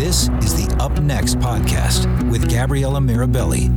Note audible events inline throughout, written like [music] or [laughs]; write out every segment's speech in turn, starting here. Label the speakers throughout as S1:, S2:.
S1: This is the Up Next podcast with Gabriella Mirabelli.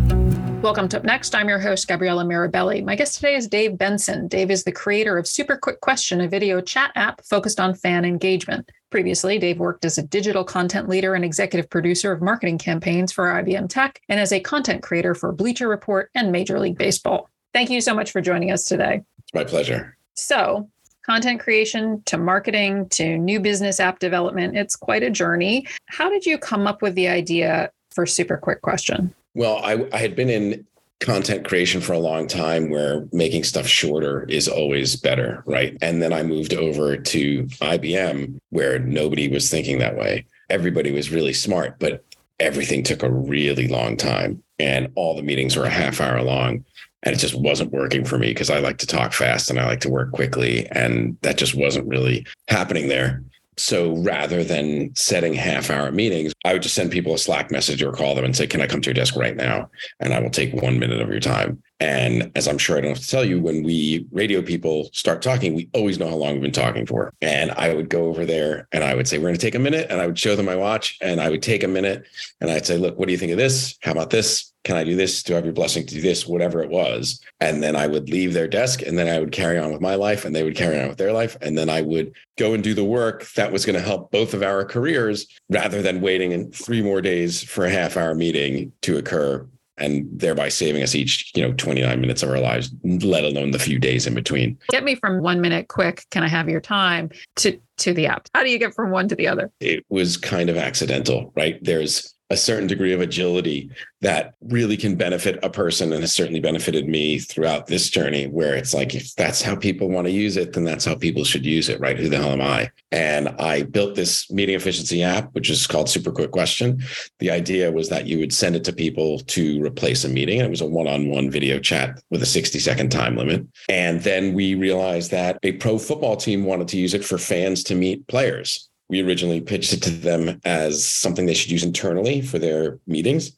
S2: Welcome to Up Next. I'm your host, Gabriella Mirabelli. My guest today is Dave Benson. Dave is the creator of Super Quick Question, a video chat app focused on fan engagement. Previously, Dave worked as a digital content leader and executive producer of marketing campaigns for IBM Tech and as a content creator for Bleacher Report and Major League Baseball. Thank you so much for joining us today.
S3: It's my pleasure.
S2: So, content creation to marketing to new business app development. It's quite a journey. How did you come up with the idea for Super Quick Question?
S3: Well, I, I had been in content creation for a long time where making stuff shorter is always better, right? And then I moved over to IBM where nobody was thinking that way. Everybody was really smart, but everything took a really long time and all the meetings were a half hour long and it just wasn't working for me because I like to talk fast and I like to work quickly. And that just wasn't really happening there. So rather than setting half hour meetings, I would just send people a Slack message or call them and say, Can I come to your desk right now? And I will take one minute of your time. And as I'm sure I don't have to tell you, when we radio people start talking, we always know how long we've been talking for. And I would go over there and I would say, We're going to take a minute. And I would show them my watch and I would take a minute and I'd say, Look, what do you think of this? How about this? Can I do this? Do I have your blessing to do this? Whatever it was. And then I would leave their desk and then I would carry on with my life and they would carry on with their life. And then I would go and do the work that was going to help both of our careers rather than waiting in three more days for a half hour meeting to occur and thereby saving us each, you know, 29 minutes of our lives, let alone the few days in between.
S2: Get me from one minute quick, can I have your time to to the app? How do you get from one to the other?
S3: It was kind of accidental, right? There's a certain degree of agility that really can benefit a person and has certainly benefited me throughout this journey where it's like if that's how people want to use it then that's how people should use it right? Who the hell am i? And i built this meeting efficiency app which is called super quick question. The idea was that you would send it to people to replace a meeting and it was a one-on-one video chat with a 60 second time limit. And then we realized that a pro football team wanted to use it for fans to meet players we originally pitched it to them as something they should use internally for their meetings.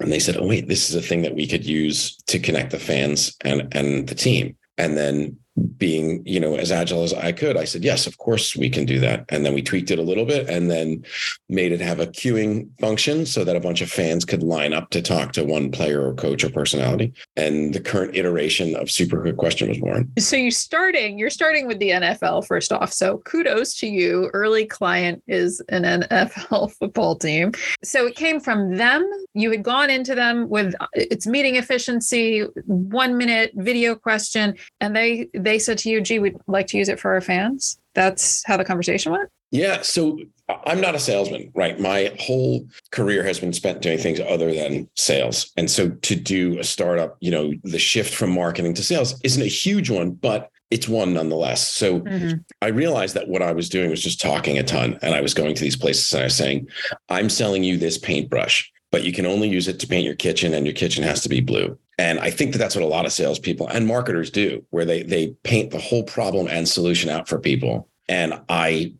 S3: And they said, oh, wait, this is a thing that we could use to connect the fans and, and the team. And then being you know as agile as i could i said yes of course we can do that. And then we tweaked it a little bit and then made it have a queuing function so that a bunch of fans could line up to talk to one player or coach or personality. And the current iteration of super quick question was born.
S2: So you're starting you're starting with the nfl first off. So kudos to you. Early client is an nfl [laughs] football team. So it came from them. You had gone into them with uh, its meeting efficiency one minute video question and they they said to you, gee, we'd like to use it for our fans. That's how the conversation went?
S3: Yeah. So I'm not a salesman, right? My whole career has been spent doing things other than sales. And so to do a startup, you know, the shift from marketing to sales isn't a huge one, but it's one nonetheless. So mm-hmm. I realized that what I was doing was just talking a ton. And I was going to these places and I was saying, I'm selling you this paintbrush, but you can only use it to paint your kitchen and your kitchen has to be blue. And I think that that's what a lot of salespeople and marketers do, where they they paint the whole problem and solution out for people. And I,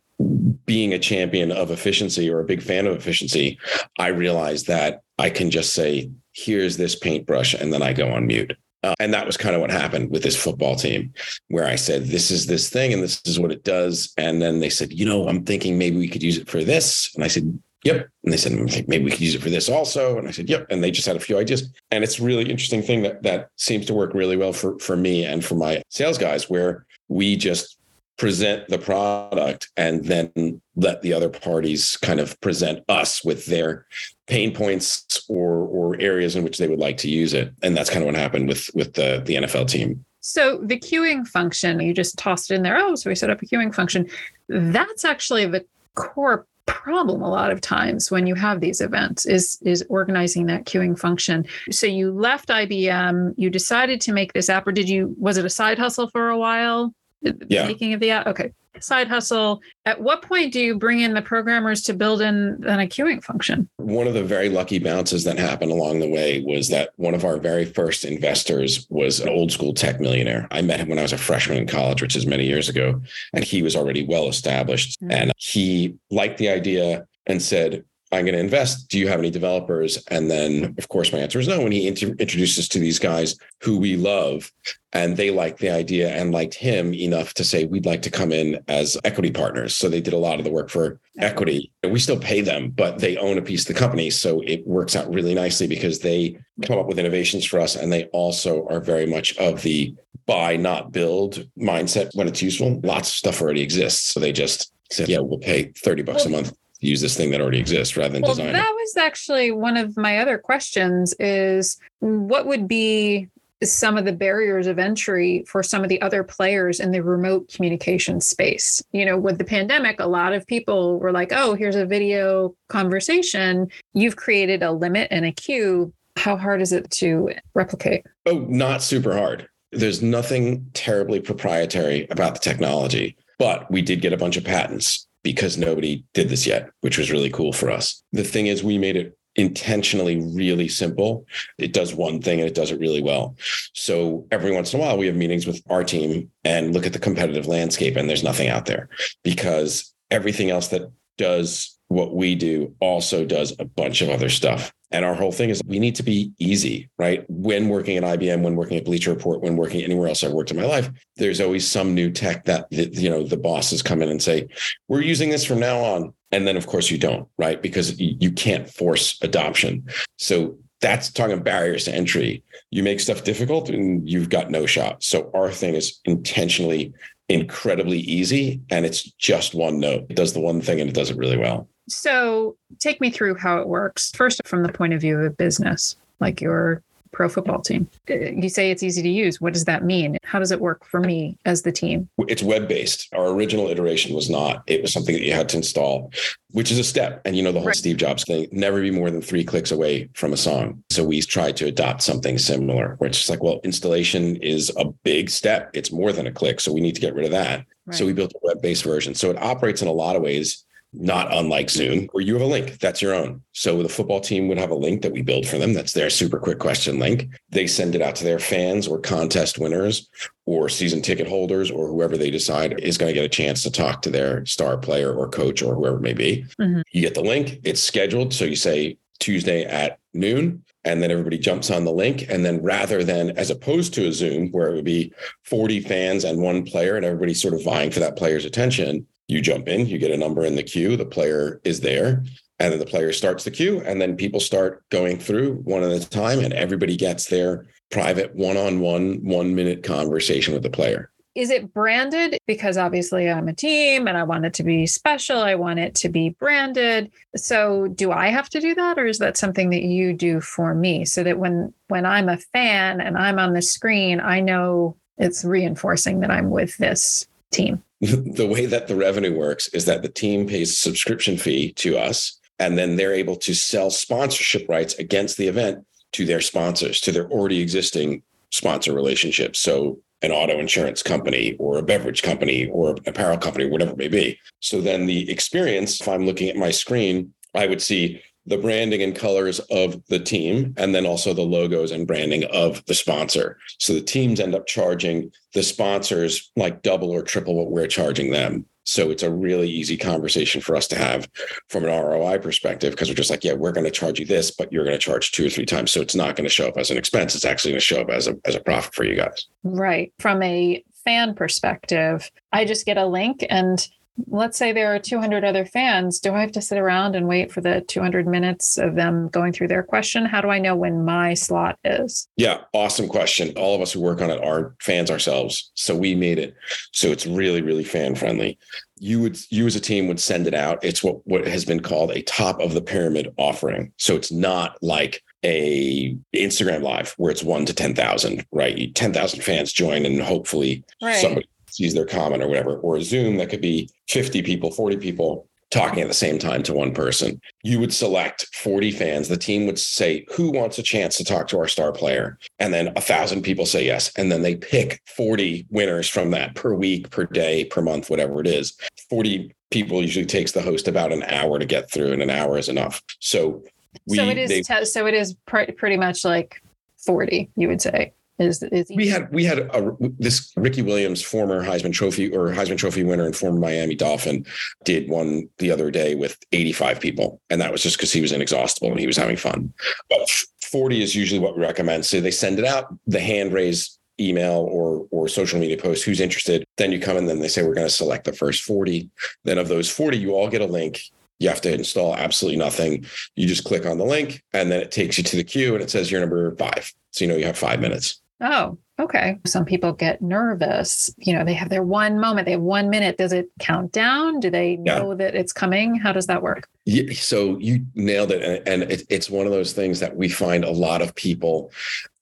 S3: being a champion of efficiency or a big fan of efficiency, I realized that I can just say, "Here's this paintbrush," and then I go on mute. Uh, and that was kind of what happened with this football team, where I said, This is this thing and this is what it does. And then they said, You know, I'm thinking maybe we could use it for this. And I said, Yep. And they said, maybe we could use it for this also. And I said, yep. And they just had a few ideas. And it's a really interesting thing that that seems to work really well for, for me and for my sales guys, where we just present the product and then let the other parties kind of present us with their pain points or or areas in which they would like to use it. And that's kind of what happened with with the, the NFL team.
S2: So the queuing function, you just tossed it in there. Oh, so we set up a queuing function. That's actually the core problem a lot of times when you have these events is is organizing that queuing function. So you left ibm you decided to make this app or did you was it a side hustle for a while
S3: Yeah.
S2: Making of the app. Okay. Side hustle. At what point do you bring in the programmers to build in an queuing function?
S3: One of the very lucky bounces that happened along the way was that one of our very first investors was an old school tech millionaire. I met him when I was a freshman in college, which is many years ago, and he was already well established.
S2: Mm.
S3: And he liked the idea and said, I'm going to invest. Do you have any developers? And then, of course, my answer is no. When he inter- introduces to these guys who we love, and they liked the idea and liked him enough to say, we'd like to come in as equity partners. So they did a lot of the work for equity. And We still pay them, but they own a piece of the company. So it works out really nicely because they come up with innovations for us. And they also are very much of the buy, not build mindset when it's useful. Lots of stuff already exists. So they just said, yeah, we'll pay 30 bucks a month use this thing that already exists rather than
S2: Well,
S3: design
S2: that was actually one of my other questions is what would be some of the barriers of entry for some of the other players in the remote communication space. You know, with the pandemic, a lot of people were like, oh, here's a video conversation. You've created a limit and a queue. How hard is it to replicate?
S3: Oh, not super hard. There's nothing terribly proprietary about the technology, but we did get a bunch of patents because nobody did this yet, which was really cool for us. The thing is, we made it intentionally really simple. It does one thing and it does it really well. So every once in a while, we have meetings with our team and look at the competitive landscape, and there's nothing out there because everything else that does what we do also does a bunch of other stuff. And our whole thing is we need to be easy, right? When working at IBM, when working at Bleacher Report, when working anywhere else I've worked in my life, there's always some new tech that, you know, the bosses come in and say, we're using this from now on. And then, of course, you don't, right? Because you can't force adoption. So that's talking barriers to entry. You make stuff difficult and you've got no shot. So our thing is intentionally incredibly easy and it's just one note. It does the one thing and it does it really well.
S2: So, take me through how it works. First, from the point of view of a business, like your pro football team. You say it's easy to use. What does that mean? How does it work for me as the team?
S3: It's web based. Our original iteration was not. It was something that you had to install, which is a step. And you know, the whole
S2: Right.
S3: Steve Jobs thing never be more than three clicks away from a song. So we tried to adopt something similar where it's just like, well, installation is a big step. It's more than a click. So we need to get rid of that. So we built a web based version. So it operates in a lot of ways not unlike Zoom, where you have a link that's your own. So the football team would have a link that we build for them. That's their super quick question link. They send it out to their fans or contest winners or season ticket holders or whoever they decide is going to get a chance to talk to their star player or coach or whoever it may be.
S2: Mhm.
S3: You get the link, it's scheduled. So you say Tuesday at noon. And then everybody jumps on the link. And then rather than as opposed to a Zoom where it would be 40 fans and one player and everybody sort of vying for that player's attention, you jump in, you get a number in the queue, the player is there, and then the player starts the queue, and then people start going through one at a time, and everybody gets their private one on one, one minute conversation with the player.
S2: Is it branded? Because obviously I'm a team and I want it to be special. I want it to be branded. So do I have to do that or is that something that you do for me so that when when I'm a fan and I'm on the screen, I know it's reinforcing that I'm with this team. [laughs]
S3: the way that the revenue works is that the team pays a subscription fee to us, and then they're able to sell sponsorship rights against the event to their sponsors, to their already existing sponsor relationships. So an auto insurance company or a beverage company or an apparel company, whatever it may be. So then the experience, if I'm looking at my screen, I would see the branding and colors of the team and then also the logos and branding of the sponsor. So the teams end up charging the sponsors like double or triple what we're charging them. So it's a really easy conversation for us to have from an ROI perspective because we're just like, yeah, we're going to charge you this, but you're going to charge two or three times. So it's not going to show up as an expense. It's actually going to show up as a as a profit for you guys.
S2: Right. From a fan perspective, I just get a link and let's say there are 200 other fans. Do I have to sit around and wait for the 200 minutes of them going through their question? How do I know when my slot is?
S3: Yeah, awesome question. All of us who work on it are fans ourselves. So we made it so it's really, really fan friendly. You would you as a team would send it out. It's what what has been called a top of the pyramid offering. So it's not like a Instagram live where it's one to ten thousand, right? Ten thousand fans join and hopefully
S2: Right.
S3: somebody sees their comment or whatever, or a Zoom that could be 50 people, 40 people. talking at the same time to one person. You would select 40 fans. The team would say, Who wants a chance to talk to our star player? And then a thousand people say yes. And then they pick 40 winners from that per week, per day, per month, whatever it is. 40 people usually takes the host about an hour to get through, and an hour is enough. So we,
S2: so it is.
S3: they-
S2: so it is pr- pretty much like forty. You would say is is
S3: we had we had a, this Ricky Williams, former Heisman Trophy or Heisman Trophy winner and former Miami Dolphin, did one the other day with 85 people, and that was just because he was inexhaustible and he was having fun. But 40 is usually what we recommend. So they send it out, the hand raise email or or social media post who's interested? Then you come in then they say we're going to select the first 40 then of those 40 you all get a link. You have to install absolutely nothing. You just click on the link and then it takes you to the queue and it says you're number five. So you know you have five minutes
S2: Oh, okay. Some people get nervous. You know, they have their one moment, they have one minute. Does it count down? Do they
S3: Yeah.
S2: know that it's coming? How does that work?
S3: Yeah, so you nailed it, and, and it, it's one of those things that we find a lot of people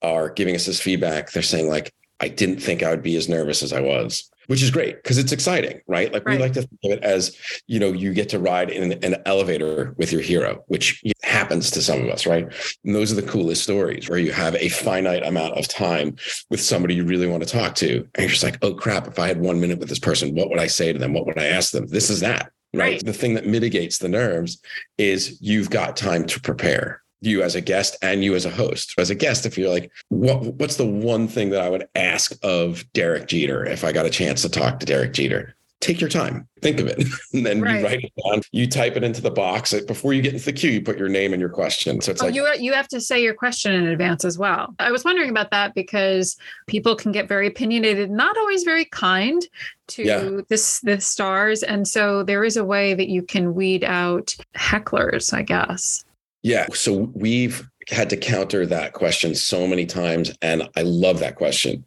S3: are giving us this feedback. They're saying like, "I didn't think I would be as nervous as I was," which is great because it's exciting, right? Like
S2: Right.
S3: we like to think of it as you know, you get to ride in an elevator with your hero, which happens to some of us, right? And those are the coolest stories where you have a finite amount of time with somebody you really want to talk to, and you're just like, "Oh crap! If I had one minute with this person, what would I say to them? What would I ask them?" This is that. Right.
S2: Right.
S3: The thing that mitigates the nerves is you've got time to prepare you as a guest and you as a host. As a guest, if you're like, what, what's the one thing that I would ask of Derek Jeter if I got a chance to talk to Derek Jeter? Take your time, think of it, [laughs] and then
S2: Right.
S3: you write it down. You type it into the box before you get into the queue. You put your name and your question. So it's
S2: Oh,
S3: like,
S2: you you have to say your question in advance as well. I was wondering about that because people can get very opinionated, not always very kind to
S3: Yeah.
S2: this the stars, and so there is a way that you can weed out hecklers, I guess.
S3: Yeah. So we've had to counter that question so many times. And I love that question.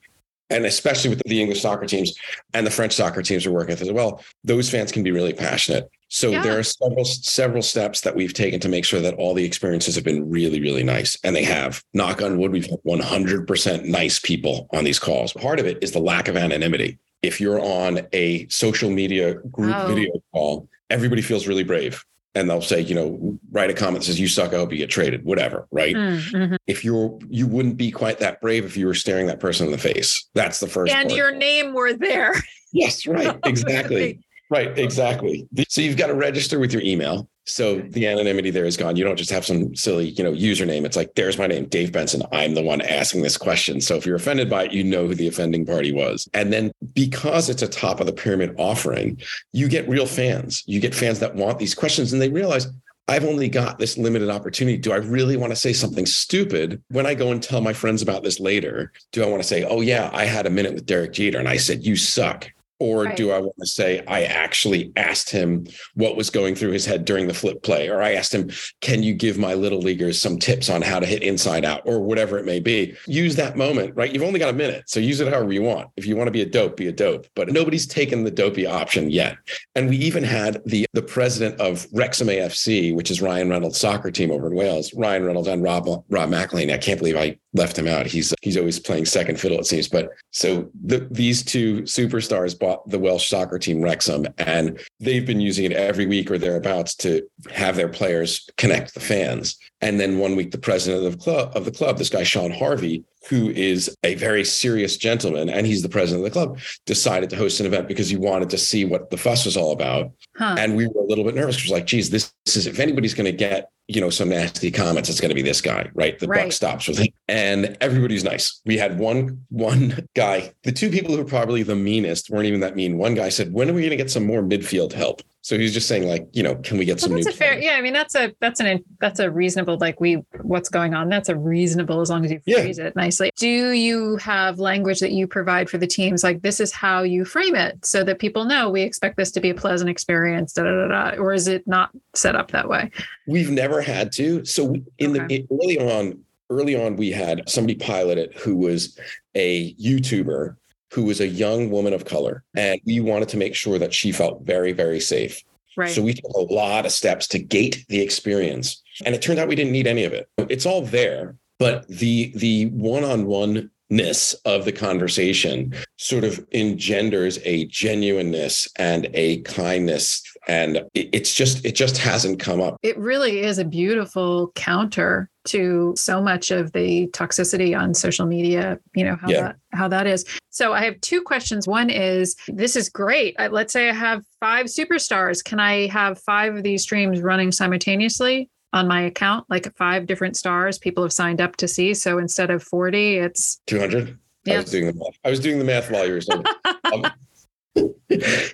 S3: And especially with the English soccer teams and the French soccer teams we're working with as well, those fans can be really passionate. So
S2: Yeah.
S3: there are several several steps that we've taken to make sure that all the experiences have been really, really nice. And they have. Knock on wood, we've had 100% nice people on these calls. Part of it is the lack of anonymity. If you're on a social media group
S2: Oh.
S3: video call, everybody feels really brave and they'll say, you know, write a comment that says you suck, I hope you get traded, whatever, right?
S2: Mm, mhm.
S3: If you're you wouldn't be quite that brave if you were staring that person in the face. That's the first
S2: And
S3: part.
S2: your name were there.
S3: Yes, right. [laughs] Exactly. Right, exactly. So you've got to register with your email. So the anonymity there is gone. You don't just have some silly, you know, username. It's like, there's my name, Dave Benson. I'm the one asking this question. So if you're offended by it, you know who the offending party was. And then because it's a top of the pyramid offering, you get real fans. You get fans that want these questions and they realize I've only got this limited opportunity. Do I really want to say something stupid when I go and tell my friends about this later? Do I want to say, oh, yeah, I had a minute with Derek Jeter and I said, you suck? Or
S2: Right.
S3: do I want to say, I actually asked him what was going through his head during the flip play? Or I asked him, can you give my little leaguers some tips on how to hit inside out or whatever it may be? Use that moment, right? You've only got a minute. So use it however you want. If you want to be a dope, be a dope. But nobody's taken the dopey option yet. And we even had the, the president of Wrexham AFC, which is Ryan Reynolds' soccer team over in Wales, Ryan Reynolds and Rob, Rob McElhenney. I can't believe I left him out. He's he's always playing second fiddle, it seems. But so the, these two superstars bought the Welsh soccer team Wrexham, and they've been using it every week or thereabouts to have their players connect the fans. And then one week, the president of the club of the club, this guy Shaun Harvey, who is a very serious gentleman, and he's the president of the club, decided to host an event because he wanted to see what the fuss was all about.
S2: Huh.
S3: And we were a little bit nervous because, like, geez, this, this is if anybody's going to get you know some nasty comments, it's going to be this guy, right? The buck stops with him, and everybody's nice. We had one one guy. The two people who were probably the meanest weren't even that mean. One guy said, "When are we going to get some more midfield help?" So he's just saying, like, you know, can we get
S2: Well,
S3: some
S2: that's
S3: new
S2: a fair,
S3: players?
S2: yeah. I mean, that's a that's an that's a reasonable like we what's going on. That's a reasonable as long as you
S3: Yeah.
S2: phrase it nicely. Do you have language that you provide for the teams? Like this is how you frame it, so that people know we expect this to be a pleasant experience. Da, da, da, da. Or is it not set up that way?
S3: We've never had to. So we- in
S2: Okay.
S3: the early on, early on, we had somebody pilot it who was a YouTuber who was a young woman of color, and we wanted to make sure that she felt very, very safe.
S2: Right.
S3: So we took a lot of steps to gate the experience. And it turned out we didn't need any of it. It's all there, but the the one-on-one ness of the conversation sort of engenders a genuineness and a kindness and it's just it just hasn't come up
S2: it really is a beautiful counter to so much of the toxicity on social media you know how yeah. that how that is so i have two questions one is this is great let's say i have five superstars can i have five of these streams running simultaneously on my account like five different stars people have signed up to see so instead of 40 it's
S3: 200 yeah. I was doing the math. I was doing the math while you were saying. [laughs] um,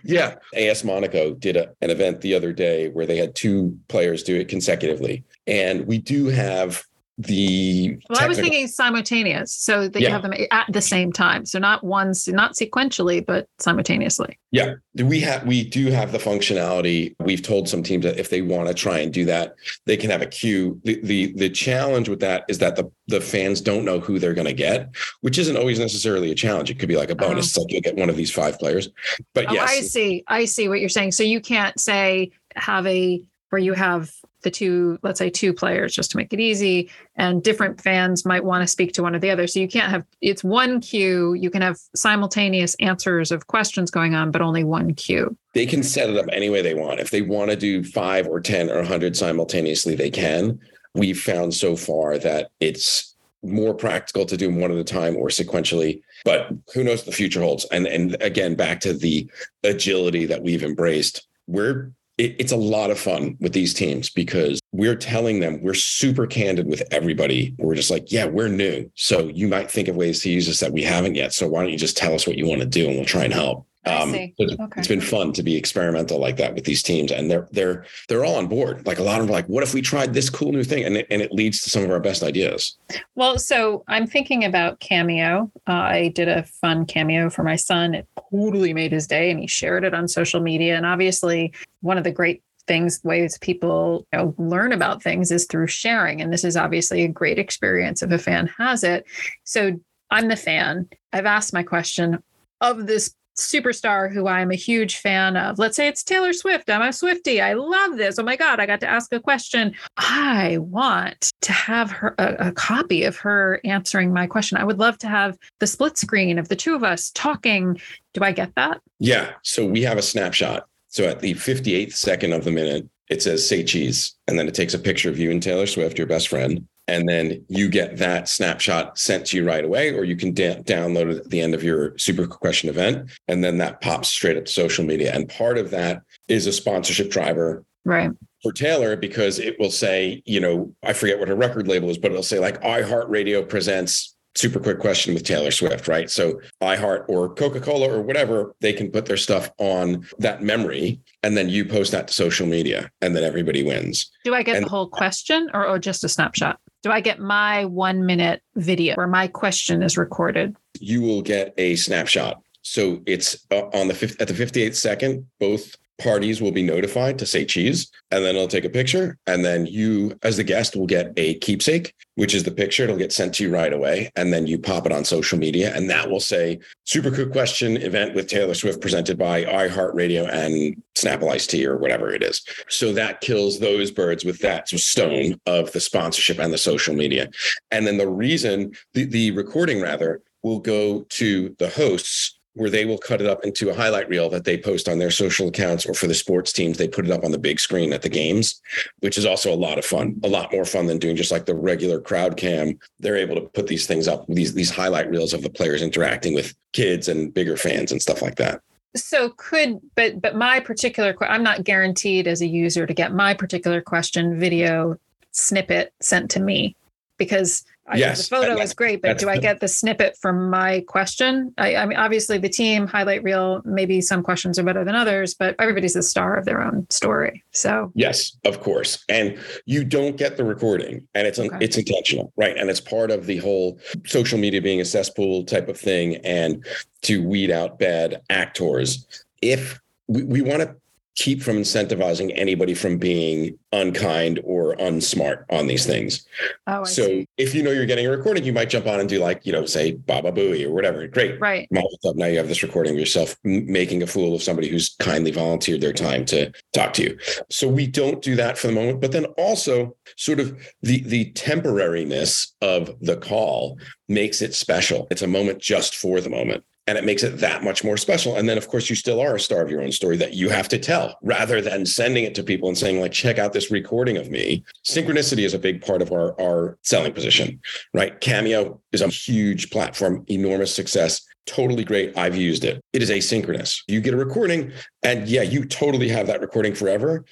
S3: yeah. AS Monaco did a, an event the other day where they had two players do it consecutively. And we do have the
S2: well technical- i was thinking simultaneous so that yeah. you have them at the same time. So not ones not sequentially but simultaneously.
S3: Yeah we have we do have the functionality. We've told some teams that if they want to try and do that they can have a queue. The the, the challenge with that is that the the fans don't know who they're going to get which isn't always necessarily a challenge. It could be like a oh. bonus oh. like you'll get one of these five players. But oh, yes.
S2: i see. I see what you're saying. So you can't say have a where you have the two, let's say two players, just to make it easy, and different fans might want to speak to one or the other. So you can't have it's one queue. You can have simultaneous answers of questions going on, but only one queue.
S3: They can set it up any way they want. If they want to do five or 10 or a 100 simultaneously, they can. We've found so far that it's more practical to do them one at a time or sequentially but who knows what the future holds and and again back to the agility that we've embraced we're it, it's a lot of fun with these teams because we're telling them we're super candid with everybody. We're just like, yeah, we're new. So you might think of ways to use this that we haven't yet. So why don't you just tell us what you want to do and we'll try and help. Um, okay. It's been fun to be experimental like that with these teams, and they're they're they're all on board. Like a lot of them are like, "What if we tried this cool new thing?" And it, and it leads to some of our best ideas.
S2: Well, so I'm thinking about Cameo. Uh, I did a fun cameo for my son. It totally made his day, and he shared it on social media. And obviously, one of the great things ways people you know, learn about things is through sharing and this is obviously a great experience if a fan has it so i'm the fan i've asked my question of this superstar who I'm a huge fan of. Let's say it's Taylor Swift. I'm a Swiftie. I love this. Oh my God, I got to ask a question. I want to have her a, a, copy of her answering my question. I would love to have the split screen of the two of us talking. Do I get that?
S3: Yeah. So we have a snapshot. So at the 58th second of the minute, it says say cheese. And then it takes a picture of you and Taylor Swift, your best friend and then you get that snapshot sent to you right away, or you can da- download it at the end of your super quick question event, and then that pops straight up to social media. And part of that is a sponsorship driver,
S2: right?
S3: For Taylor, because it will say, you know, I forget what her record label is, but it'll say like iHeartRadio presents super quick question with Taylor Swift, right? So iHeart or Coca-Cola or whatever, they can put their stuff on that memory and then you post that to social media and then everybody wins.
S2: Do I get
S3: and,
S2: the whole question or, or just a snapshot? Do I get my one minute video where my question is recorded?
S3: You will get a snapshot. So it's uh, on the at the 58th second, both parties will be notified to say cheese and then it'll take a picture and then you as the guest will get a keepsake which is the picture. It'll get sent to you right away and then you pop it on social media and that will say super quick question event with taylor swift presented by iheartradio and snapple iced tea or whatever it is. So that kills those birds with that stone of the sponsorship and the social media. And then the reason the, the recording rather will go to the hosts where they will cut it up into a highlight reel that they post on their social accounts or for the sports teams they put it up on the big screen at the games which is also a lot of fun a lot more fun than doing just like the regular crowd cam. They're able to put these things up these these highlight reels of the players interacting with kids and bigger fans and stuff like that.
S2: So could but but my particular i'm not guaranteed as a user to get my particular question video snippet sent to me because yes, the photo is great, but do I get the snippet from my question? I, I, mean, obviously, the team highlight reel. Maybe some questions are better than others, but everybody's the star of their own story. So
S3: yes, of course, and you don't get the recording, and it's okay. it's intentional, right? And it's part of the whole social media being a cesspool type of thing, and to weed out bad actors. If we, we want to keep from incentivizing anybody from being unkind or unsmart on these things.
S2: Oh, I
S3: so
S2: see.
S3: if you know you're getting a recording, you might jump on and do like, you know, say Baba Booey or whatever. Great.
S2: Right.
S3: Now you have this recording of yourself making a fool of somebody who's kindly volunteered their time to talk to you. So we don't do that for the moment, but then also sort of the the temporariness of the call makes it special. It's a moment just for the moment. And it makes it that much more special. And then, of course, you still are a star of your own story that you have to tell rather than sending it to people and saying, like, check out this recording of me. Synchronicity is a big part of our, our selling position, right? Cameo is a huge platform, enormous success totally great. I've used it. It is asynchronous. You get a recording, and yeah, you totally have that recording forever,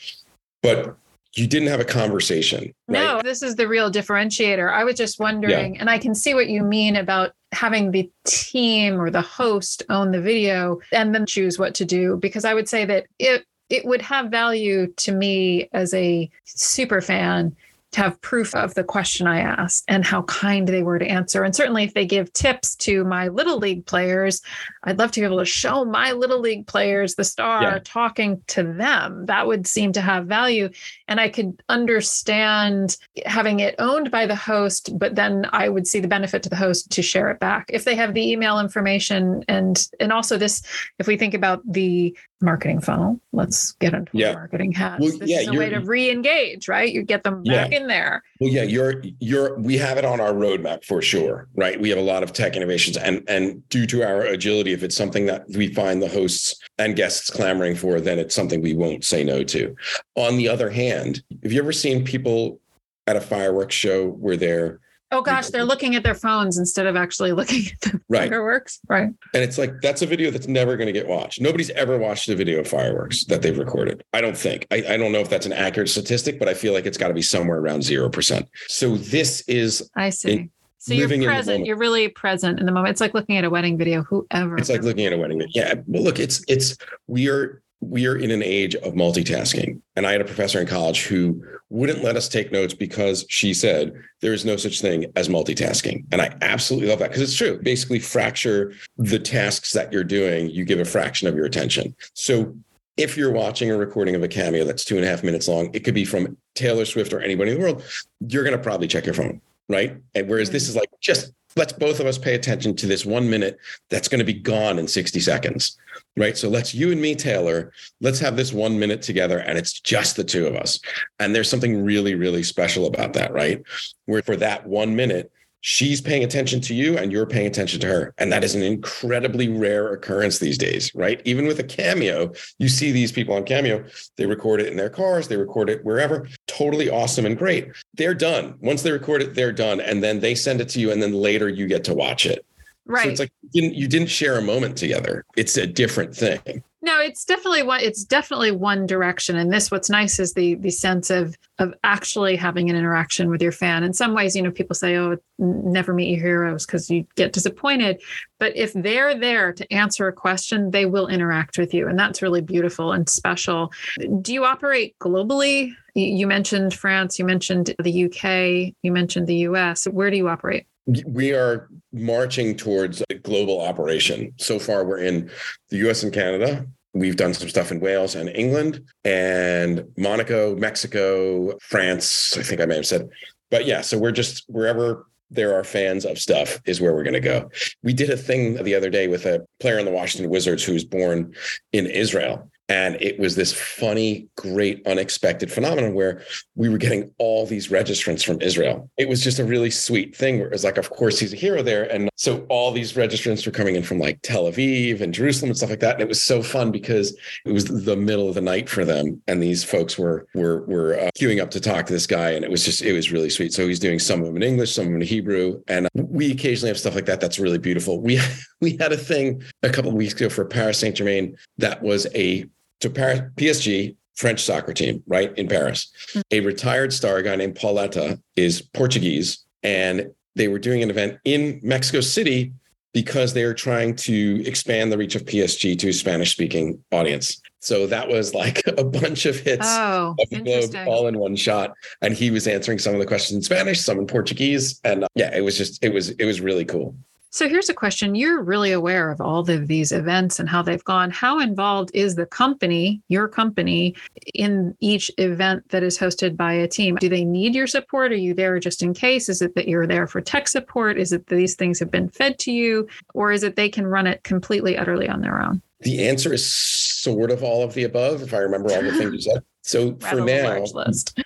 S3: but you didn't have a conversation. Right?
S2: No, this is the real differentiator. I was just wondering, and I can see what you mean about having the team or the host own the video and then choose what to do. Because I would say that it it would have value to me as a super fan to have proof of the question I asked and how kind they were to answer. And certainly, if they give tips to my little league players, I'd love to be able to show my little league players the star
S3: Yeah.
S2: talking to them. That would seem to have value. And I could understand having it owned by the host, but then I would see the benefit to the host to share it back if they have the email information and and also this. If we think about the marketing funnel, let's get into
S3: Yeah.
S2: marketing has.
S3: Well,
S2: this
S3: yeah,
S2: is a way to re-engage, right? You get them back in there.
S3: Well, yeah, you're you're we have it on our roadmap for sure, right? We have a lot of tech innovations and and due to our agility, if it's something that we find the hosts and guests clamoring for, then it's something we won't say no to. On the other hand, have you ever seen people at a fireworks show where they're
S2: Oh gosh, they're looking at their phones instead of actually [laughs] looking at the
S3: right
S2: fireworks. Right.
S3: and it's like that's a video that's never going to get watched nobody's ever watched a video of fireworks that they've recorded i don't think I, I don't know if that's an accurate statistic but i feel like it's got to be somewhere around 0% so this is
S2: I see. So you're
S3: living in the
S2: present. You're really present in the moment. It's like looking at a wedding video. Whoever.
S3: it's like looking at a wedding video. yeah well look it's it's we are we are in an age of multitasking. And i had a professor in college who wouldn't let us take notes because she said there is no such thing as multitasking. And i absolutely love that because it's true. Basically fracture the tasks that you're doing you give a fraction of your attention. So if you're watching a recording of a cameo that's two and a half minutes long it could be from taylor swift or anybody in the world you're going to probably check your phone right? And whereas this hmm. is like just let's both of us pay attention to this one minute that's going to be gone in 60 seconds right? So let's you and me taylor let's have this one minute together and it's just the two of us. And there's something really really special about that right? Where for that one minute she's paying attention to you and you're paying attention to her. And that is an incredibly rare occurrence these days right? Even with a cameo you see these people on cameo they record it in their cars they record it wherever. Totally awesome and great. They're done. Once they record it they're done. And then they send it to you and then later you get to watch it.
S2: Right.
S3: so it's like you didn't, you didn't share a moment together. It's a different thing.
S2: No, it's definitely one. It's definitely one direction. And this, what's nice is the the sense of of actually having an interaction with your fan. In some ways, you know, people say, "Oh, never meet your heroes" because you get disappointed. But if they're there to answer a question, they will interact with you, and that's really beautiful and special. Do you operate globally? You you mentioned France. You mentioned the UK. You mentioned the US. Where do you operate?
S3: We are marching towards a global operation. So far, we're in the US and Canada. We've done some stuff in Wales and England and Monaco, Mexico, France. I think I may have said, but yeah, so we're just wherever there are fans of stuff is where we're going to go. We did a thing the other day with a player in the Washington Wizards who was born in Israel. And it was this funny, great, unexpected phenomenon where we were getting all these registrants from Israel. It was just a really sweet thing where it was like, of course, he's a hero there. And so all these registrants were coming in from like Tel Aviv and Jerusalem and stuff like that. And it was so fun because it was the middle of the night for them. And these folks were were were uh, queuing up to talk to this guy. And it was just, it was really sweet. So he's doing some of them in English, some of them in Hebrew. And we occasionally have stuff like that. That's really beautiful. We [laughs] we had a thing a couple weeks ago for Paris Saint Germain that was a to Paris, PSG, French soccer team, right in Paris. Mm-hmm. A retired star, a guy named Pauleta, is Portuguese, and they were doing an event in Mexico City because they are trying to expand the reach of PSG to a Spanish-speaking audience. So that was like [laughs] a bunch of hits
S2: oh,
S3: of the globe all in one shot. And he was answering some of the questions in Spanish, some in Portuguese, and uh, yeah, it was just it was it was really cool.
S2: So here's a question. You're really aware of all of these events and how they've gone. How involved is the company, your company, in each event that is hosted by a team? Do they need your support? Are you there just in case? Is it that you're there for tech support? Is it that these things have been fed to you? Or is it they can run it completely, utterly on their own?
S3: The answer is sort of all of the above, if I remember all the things you said. So [laughs] for now,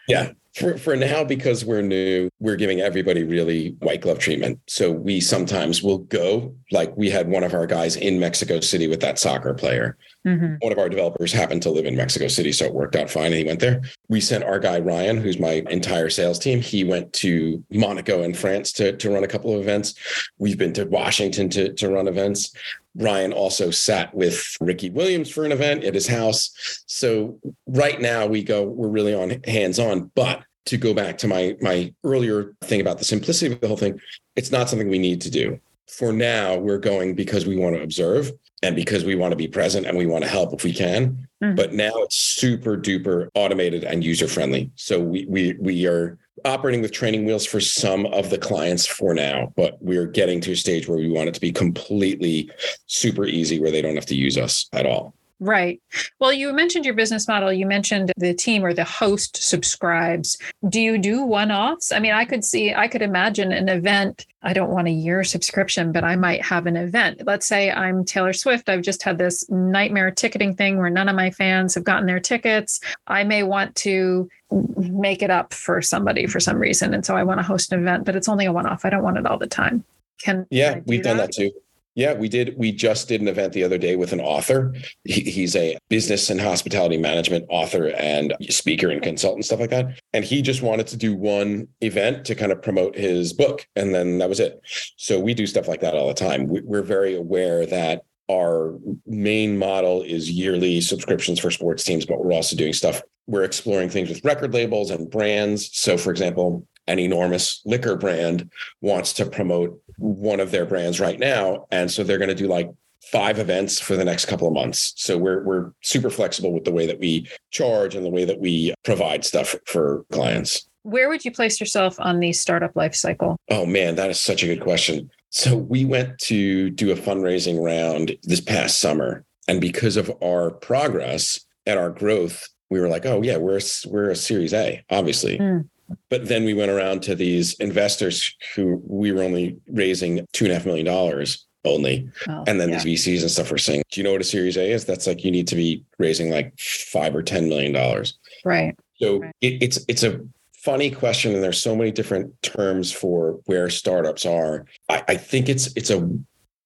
S3: yeah, for, for now, because we're new, we're giving everybody really white glove treatment. So we sometimes will go, like we had one of our guys in Mexico City with that soccer player. Mm-hmm. One of our developers happened to live in Mexico City, so it worked out fine. And he went there. We sent our guy Ryan, who's my entire sales team. He went to Monaco in France to, to run a couple of events. We've been to Washington to, to run events. Ryan also sat with Ricky Williams for an event at his house. So right now we go, we're really on hands on. But to go back to my my earlier thing about the simplicity of the whole thing, it's not something we need to do. For now, we're going because we want to observe and because we want to be present and we want to help if we can. Mm-hmm. But now it's super duper automated and user friendly. So we we we are operating with training wheels for some of the clients for now, but we're getting to a stage where we want it to be completely super easy where they don't have to use us at all.
S2: Right. Well, you mentioned your business model. You mentioned the team or the host subscribes. Do you do one offs? I mean, I could see, I could imagine an event. I don't want a year subscription, but I might have an event. Let's say I'm Taylor Swift. I've just had this nightmare ticketing thing where none of my fans have gotten their tickets. I may want to make it up for somebody for some reason. And so I want to host an event, but it's only a one off. I don't want it all the time. Can
S3: yeah, we've that? done that too. Yeah, we did. We just did an event the other day with an author. He, he's a business and hospitality management author and speaker and consultant, stuff like that. And he just wanted to do one event to kind of promote his book. And then that was it. So we do stuff like that all the time. We're very aware that our main model is yearly subscriptions for sports teams, but we're also doing stuff. We're exploring things with record labels and brands. So, for example, an enormous liquor brand wants to promote one of their brands right now. And so they're going to do like five events for the next couple of months. So we're we're super flexible with the way that we charge and the way that we provide stuff for clients.
S2: Where would you place yourself on the startup life cycle?
S3: Oh man, that is such a good question. So we went to do a fundraising round this past summer and because of our progress and our growth, we were like, "Oh yeah, we're we're a series A, obviously." Mm. But then we went around to these investors who we were only raising two and a half million dollars only. Oh, and then yeah. these VCs and stuff were saying, Do you know what a series A is? That's like you need to be raising like five or ten million dollars.
S2: Right.
S3: So
S2: right.
S3: It, it's it's a funny question, and there's so many different terms for where startups are. I, I think it's it's a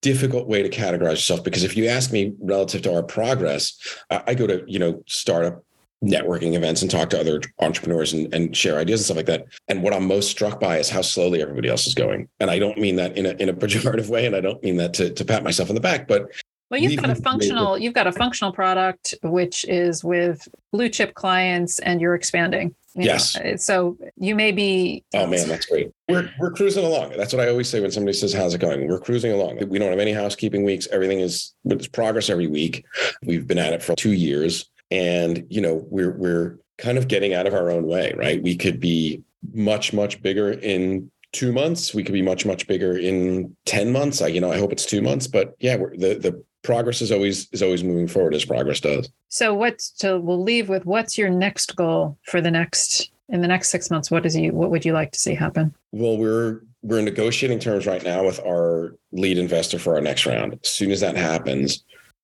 S3: difficult way to categorize yourself because if you ask me relative to our progress, I, I go to you know startup networking events and talk to other entrepreneurs and, and share ideas and stuff like that. And what I'm most struck by is how slowly everybody else is going. And I don't mean that in a in a pejorative way, and I don't mean that to, to pat myself on the back, but
S2: well, you've got a functional, you've got a functional product which is with blue chip clients, and you're expanding.
S3: You yes.
S2: Know, uh, so you may be.
S3: Oh man, that's great. We're we're cruising along. That's what I always say when somebody says, "How's it going?" We're cruising along. We don't have any housekeeping weeks. Everything is it's progress every week. We've been at it for two years and you know we're we're kind of getting out of our own way right? We could be much much bigger in two months. We could be much much bigger in 10 months. I you know i hope it's two months but yeah the the progress is always is always moving forward as progress does.
S2: So what's so we'll leave with what's your next goal for the next in the next six months? What is you what would you like to see happen?
S3: Well we're we're negotiating terms right now with our lead investor for our next round. As soon as that happens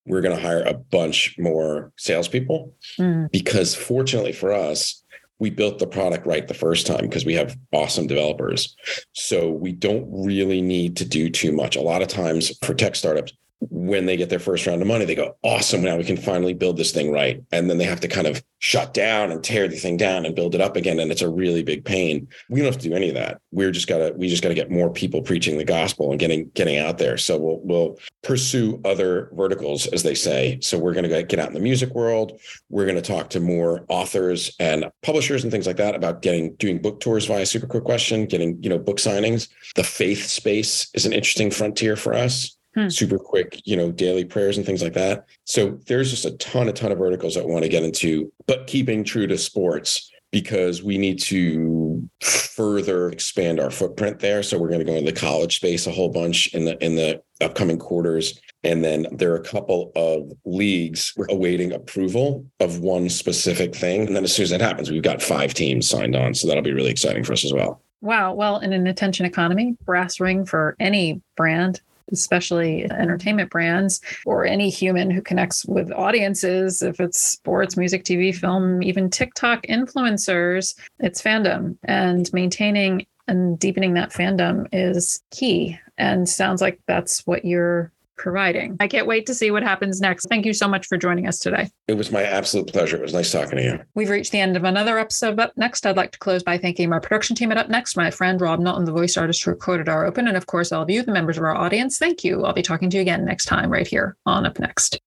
S3: we're going to hire a bunch more salespeople mm. because fortunately for us, we built the product right the first time because we have awesome developers. So we don't really need to do too much. A lot of times for tech startups, when they get their first round of money, they go, awesome, now we can finally build this thing right. And then they have to kind of shut down and tear the thing down and build it up again. And it's a really big pain. We don't have to do any of that. We're just gotta, we just gotta get more people preaching the gospel and getting getting out there. So we'll we'll pursue other verticals, as they say. So we're gonna get out in the music world. We're gonna talk to more authors and publishers and things like that about getting doing book tours via super quick question, getting, you know, book signings. The faith space is an interesting frontier for us hmm. super quick, you know, daily prayers and things like that. So there's just a ton, a ton of verticals that I want to get into, but keeping true to sports because we need to to further expand our footprint there. So we're going to go into the college space a whole bunch in the in the upcoming quarters. And then there are a couple of leagues we're awaiting approval of one specific thing. And then as soon as that happens, we've got five teams signed on. So that'll be really exciting for us as well.
S2: Wow. Well, in an attention economy, brass ring for any brand especially entertainment brands or any human who connects with audiences, if it's sports, music, TV, film, even TikTok influencers, it's fandom. And maintaining and deepening that fandom is key. And sounds like that's what you're providing. I can't wait to see what happens next. Thank you so much for joining us today.
S3: It was my absolute pleasure. It was nice talking to you.
S2: We've reached the end of another episode Up Next. I'd like to close by thanking my production team at Up Next, my friend Rob Knowlton, the voice artist who recorded our open, and of course, all of you, the members of our audience. Thank you. I'll be talking to you again next time right here on Up Next.